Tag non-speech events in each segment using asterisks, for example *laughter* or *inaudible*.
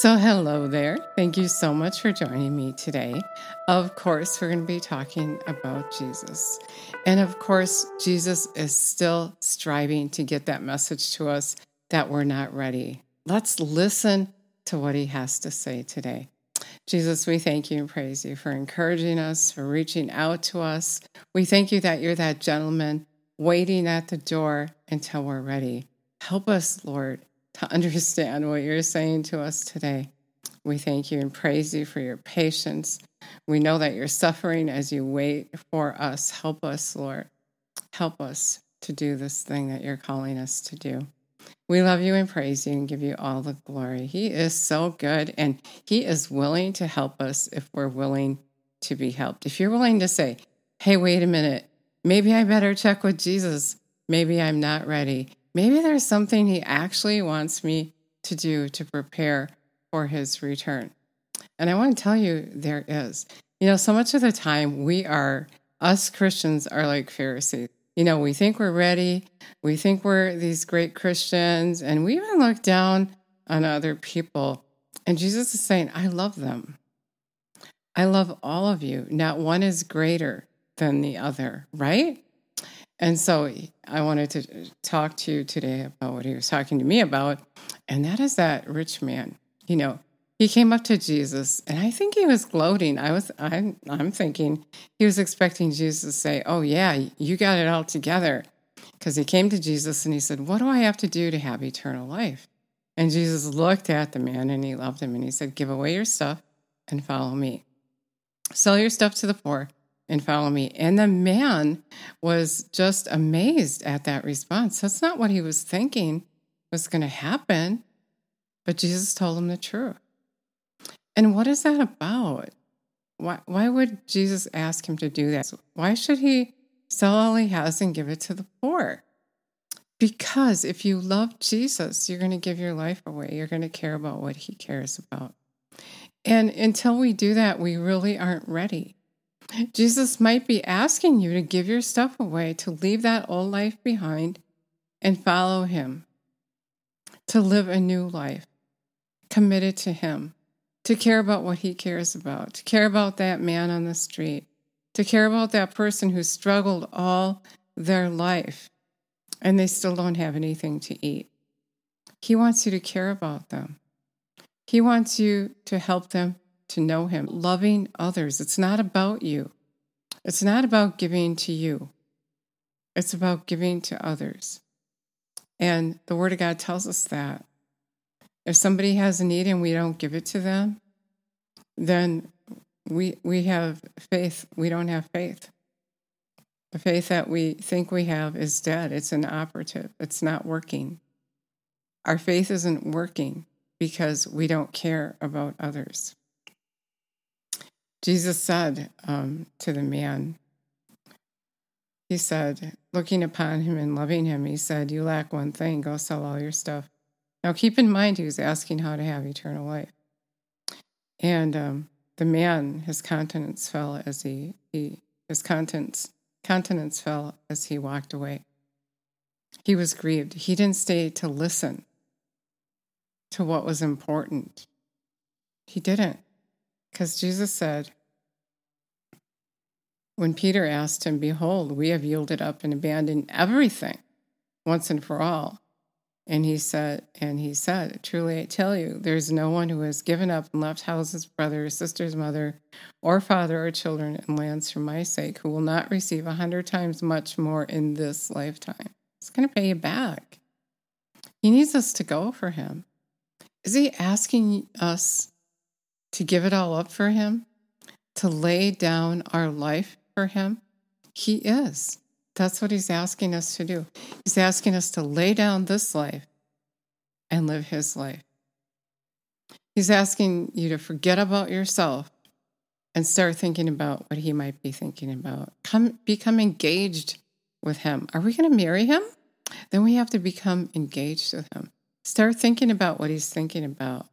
So, hello there. Thank you so much for joining me today. Of course, we're going to be talking about Jesus. And of course, Jesus is still striving to get that message to us that we're not ready. Let's listen to what he has to say today. Jesus, we thank you and praise you for encouraging us, for reaching out to us. We thank you that you're that gentleman waiting at the door until we're ready. Help us, Lord, to understand what you're saying to us today. We thank you and praise you for your patience. We know that you're suffering as you wait for us. Help us, Lord. Help us to do this thing that you're calling us to do. We love you and praise you and give you all the glory. He is so good and He is willing to help us if we're willing to be helped. If you're willing to say, hey, wait a minute, maybe I better check with Jesus. Maybe I'm not ready. Maybe there's something He actually wants me to do to prepare for His return. And I want to tell you, there is. You know, so much of the time we are, us Christians are like Pharisees. You know, we think we're ready. We think we're these great Christians, and we even look down on other people. And Jesus is saying, I love them. I love all of you. Not one is greater than the other, right? And so I wanted to talk to you today about what he was talking to me about, and that is that rich man. You know, he came up to Jesus, and I think he was gloating. I was, I'm, I'm thinking he was expecting Jesus to say, "Oh yeah, you got it all together," because he came to Jesus and he said, "What do I have to do to have eternal life?" And Jesus looked at the man and he loved him and he said, "Give away your stuff and follow me. Sell your stuff to the poor and follow me." And the man was just amazed at that response. That's not what he was thinking was going to happen, but Jesus told him the truth. And what is that about? Why, why would Jesus ask him to do that? Why should he sell all he has and give it to the poor? Because if you love Jesus, you're going to give your life away. You're going to care about what he cares about. And until we do that, we really aren't ready. Jesus might be asking you to give your stuff away, to leave that old life behind and follow him, to live a new life committed to him to care about what he cares about, to care about that man on the street, to care about that person who struggled all their life and they still don't have anything to eat. He wants you to care about them. He wants you to help them to know him, loving others. It's not about you. It's not about giving to you. It's about giving to others. And the Word of God tells us that. If somebody has a need and we don't give it to them, then we we have faith. We don't have faith. The faith that we think we have is dead. It's inoperative. It's not working. Our faith isn't working because we don't care about others. Jesus said um, to the man, He said, looking upon him and loving him, He said, You lack one thing, go sell all your stuff now, keep in mind, he was asking how to have eternal life. And um, the man, his countenance fell as he, he his countenance, countenance fell as he walked away. He was grieved. He didn't stay to listen to what was important. He didn't. Because Jesus said, when Peter asked him, Behold, we have yielded up and abandoned everything once and for all. And he said, and he said, Truly I tell you, there's no one who has given up and left houses, brothers, sisters, mother, or father, or children, and lands for my sake, who will not receive a hundred times much more in this lifetime. It's going to pay you back. He needs us to go for him. Is he asking us to give it all up for him? To lay down our life for him? He is. That's what he's asking us to do. He's asking us to lay down this life and live his life. He's asking you to forget about yourself and start thinking about what he might be thinking about. Come become engaged with him. Are we going to marry him? Then we have to become engaged with him. Start thinking about what he's thinking about.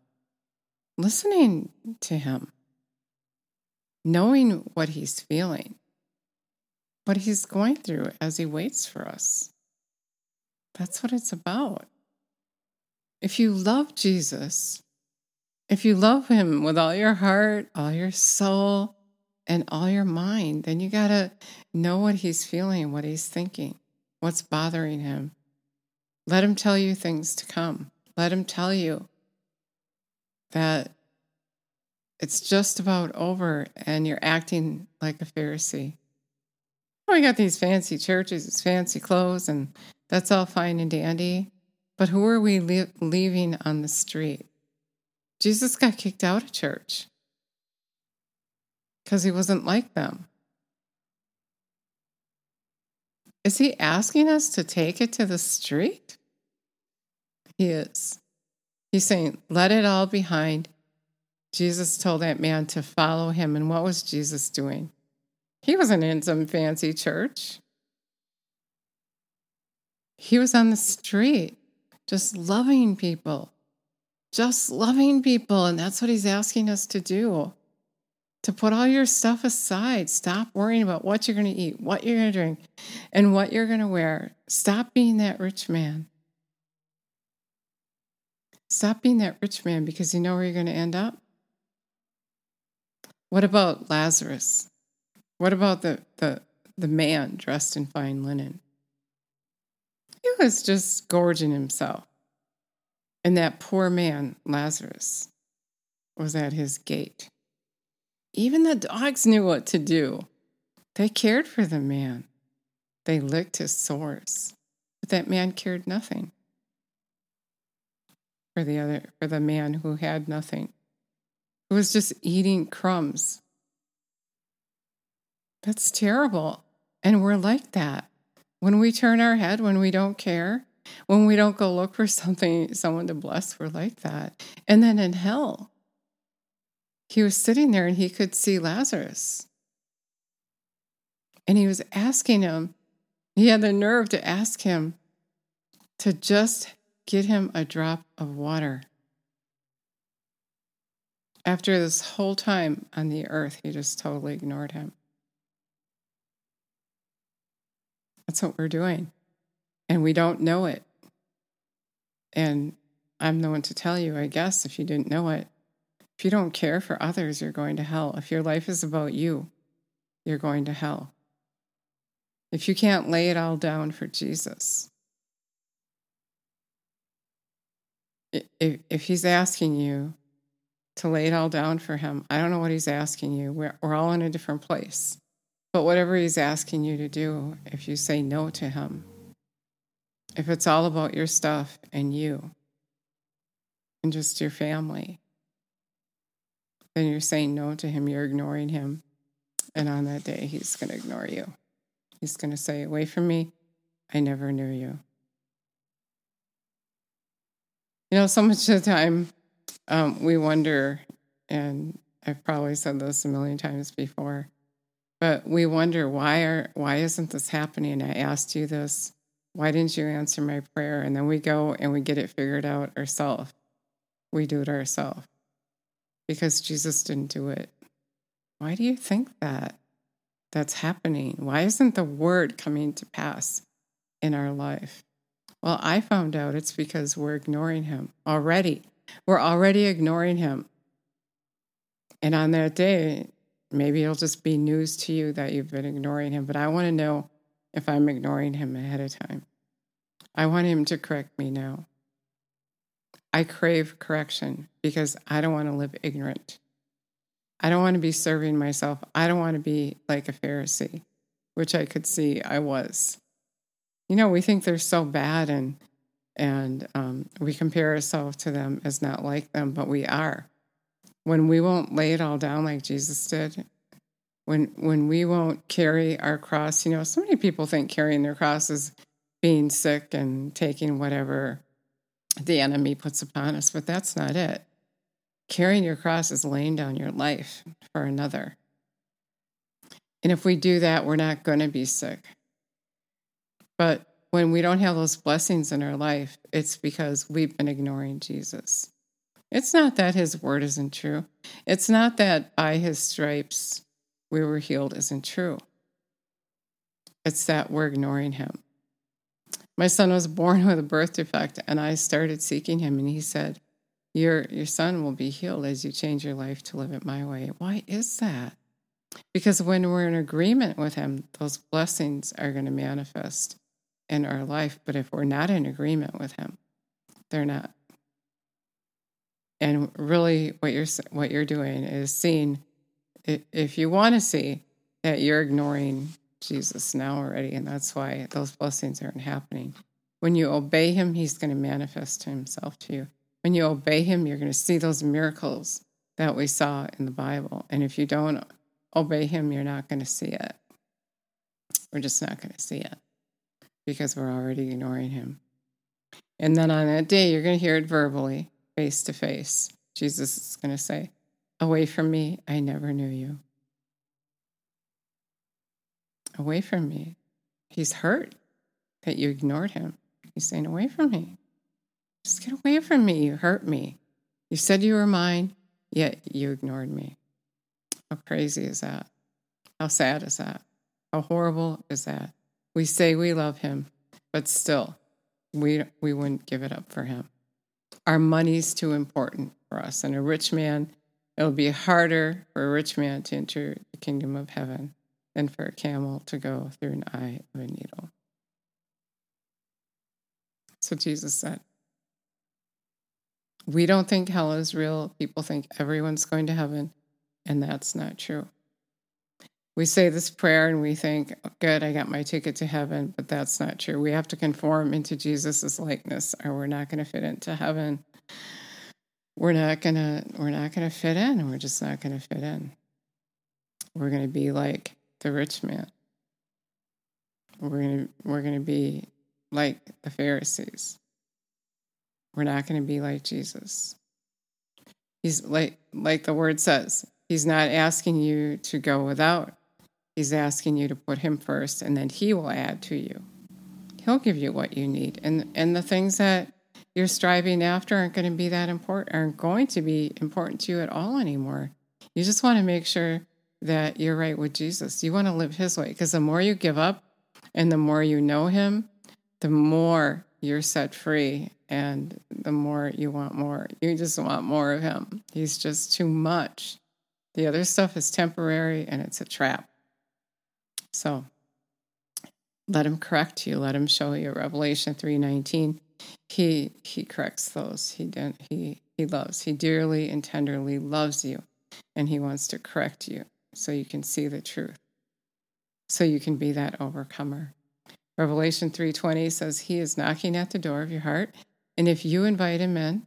Listening to him. Knowing what he's feeling what he's going through as he waits for us. That's what it's about. If you love Jesus, If you love him with all your heart, all your soul, and all your mind, then you got to know what he's feeling, what he's thinking, what's bothering him. Let him tell you things to come. Let him tell you that it's just about over and you're acting like a Pharisee. Oh, we got these fancy churches, these fancy clothes, and that's all fine and dandy. But who are we le- leaving on the street? Jesus got kicked out of church because he wasn't like them. Is he asking us to take it to the street? He is. He's saying, let it all behind. Jesus told that man to follow him. And what was Jesus doing? He wasn't in some fancy church. He was on the street, just loving people, just loving people. And that's what he's asking us to do to put all your stuff aside. Stop worrying about what you're going to eat, what you're going to drink, and what you're going to wear. Stop being that rich man. Stop being that rich man because you know where you're going to end up. What about Lazarus? What about the, the, the man dressed in fine linen? He was just gorging himself. And that poor man, Lazarus, was at his gate. Even the dogs knew what to do. They cared for the man. They licked his sores. But that man cared nothing for the other for the man who had nothing. Who was just eating crumbs. That's terrible. And we're like that. When we turn our head, when we don't care, when we don't go look for something, someone to bless, we're like that. And then in hell, he was sitting there and he could see Lazarus. And he was asking him, he had the nerve to ask him to just get him a drop of water. After this whole time on the earth, he just totally ignored him. That's what we're doing. And we don't know it. And I'm the one to tell you, I guess, if you didn't know it. If you don't care for others, you're going to hell. If your life is about you, you're going to hell. If you can't lay it all down for Jesus, if, if he's asking you to lay it all down for him, I don't know what he's asking you. We're, we're all in a different place. But whatever he's asking you to do, if you say no to him, if it's all about your stuff and you and just your family, then you're saying no to him, you're ignoring him. And on that day, he's going to ignore you. He's going to say, Away from me, I never knew you. You know, so much of the time um, we wonder, and I've probably said this a million times before, but we wonder why are why isn't this happening? I asked you this. Why didn't you answer my prayer? And then we go and we get it figured out ourselves. We do it ourselves because Jesus didn't do it. Why do you think that that's happening? Why isn't the word coming to pass in our life? Well, I found out it's because we're ignoring him already. We're already ignoring him. And on that day, maybe it'll just be news to you that you've been ignoring him, but I want to know if I'm ignoring him ahead of time. I want him to correct me now. I crave correction because I don't want to live ignorant. I don't want to be serving myself. I don't want to be like a Pharisee, which I could see I was. You know, we think they're so bad and and um, we compare ourselves to them as not like them, but we are. When we won't lay it all down like Jesus did, when when we won't carry our cross, you know, so many people think carrying their cross is being sick and taking whatever the enemy puts upon us, but that's not it. Carrying your cross is laying down your life for another. And if we do that, we're not going to be sick. But when we don't have those blessings in our life, it's because we've been ignoring Jesus. It's not that his word isn't true. It's not that by his stripes we were healed isn't true. It's that we're ignoring him. My son was born *laughs* with a birth defect, and I started seeking him, and he said, Your, your son will be healed as you change your life to live it my way. Why is that? Because when we're in agreement with Him, those blessings are going to manifest in our life. But if we're not in agreement with Him, they're not. And really, what you're what you're doing is seeing. If you want to see that you're ignoring Jesus now already, and that's why those blessings aren't happening. When you obey Him, He's going to manifest Himself to you. When you obey Him, you're going to see those miracles that we saw in the Bible. And if you don't obey Him, you're not going to see it. We're just not going to see it because we're already ignoring Him. And then on that day, you're going to hear it verbally, face to face. Jesus is going to say, Away from me, I never knew you. Away from me. He's hurt that you ignored him. He's saying, Away from me. Just get away from me. You hurt me. You said you were mine, yet you ignored me. How crazy is that? How sad is that? How horrible is that? We say we love him, but still, we, we wouldn't give it up for him. Our money's too important for us. And a rich man, it'll be harder for a rich man to enter the kingdom of heaven than for a camel to go through an eye of a needle. So Jesus said. We don't think hell is real. People think everyone's going to heaven, and that's not true we say this prayer and we think, oh, good, I got my ticket to heaven, but that's not true. We have to conform into Jesus' likeness or we're not going to fit into heaven. We're not going to we're not going to fit in. We're just not going to fit in. We're going to be like the rich man. We're going to we're going to be like the Pharisees. We're not going to be like Jesus. He's like like the word says, he's not asking you to go without He's asking you to put him first, and then he will add to you. He'll give you what you need. And, and the things that you're striving after aren't going to be that important, aren't going to be important to you at all anymore. You just want to make sure that you're right with Jesus. You want to live his way because the more you give up and the more you know him, the more you're set free and the more you want more. You just want more of him. He's just too much. The other stuff is temporary and it's a trap. So let him correct you. Let him show you. Revelation 3.19, he, he corrects those. He, didn't, he, he loves. He dearly and tenderly loves you. And he wants to correct you so you can see the truth. So you can be that overcomer. Revelation 3:20 says he is knocking at the door of your heart, and if you invite him in,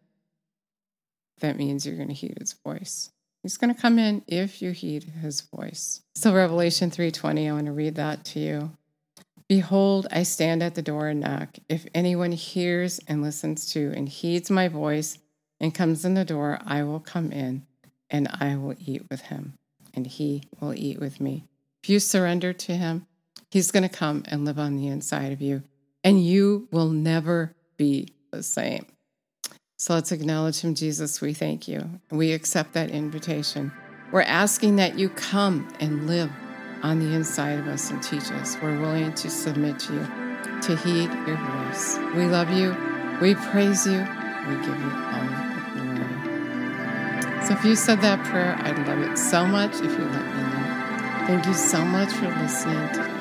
that means you're going to heed his voice. He's going to come in if you heed his voice. So Revelation 3:20, I want to read that to you. Behold, I stand at the door and knock. If anyone hears and listens to and heeds my voice and comes in the door, I will come in and I will eat with him and he will eat with me. If you surrender to him, he's going to come and live on the inside of you and you will never be the same. So let's acknowledge him, Jesus. We thank you. We accept that invitation. We're asking that you come and live on the inside of us and teach us. We're willing to submit to you, to heed your voice. We love you. We praise you. We give you all the glory. So if you said that prayer, I'd love it so much if you let me know. Thank you so much for listening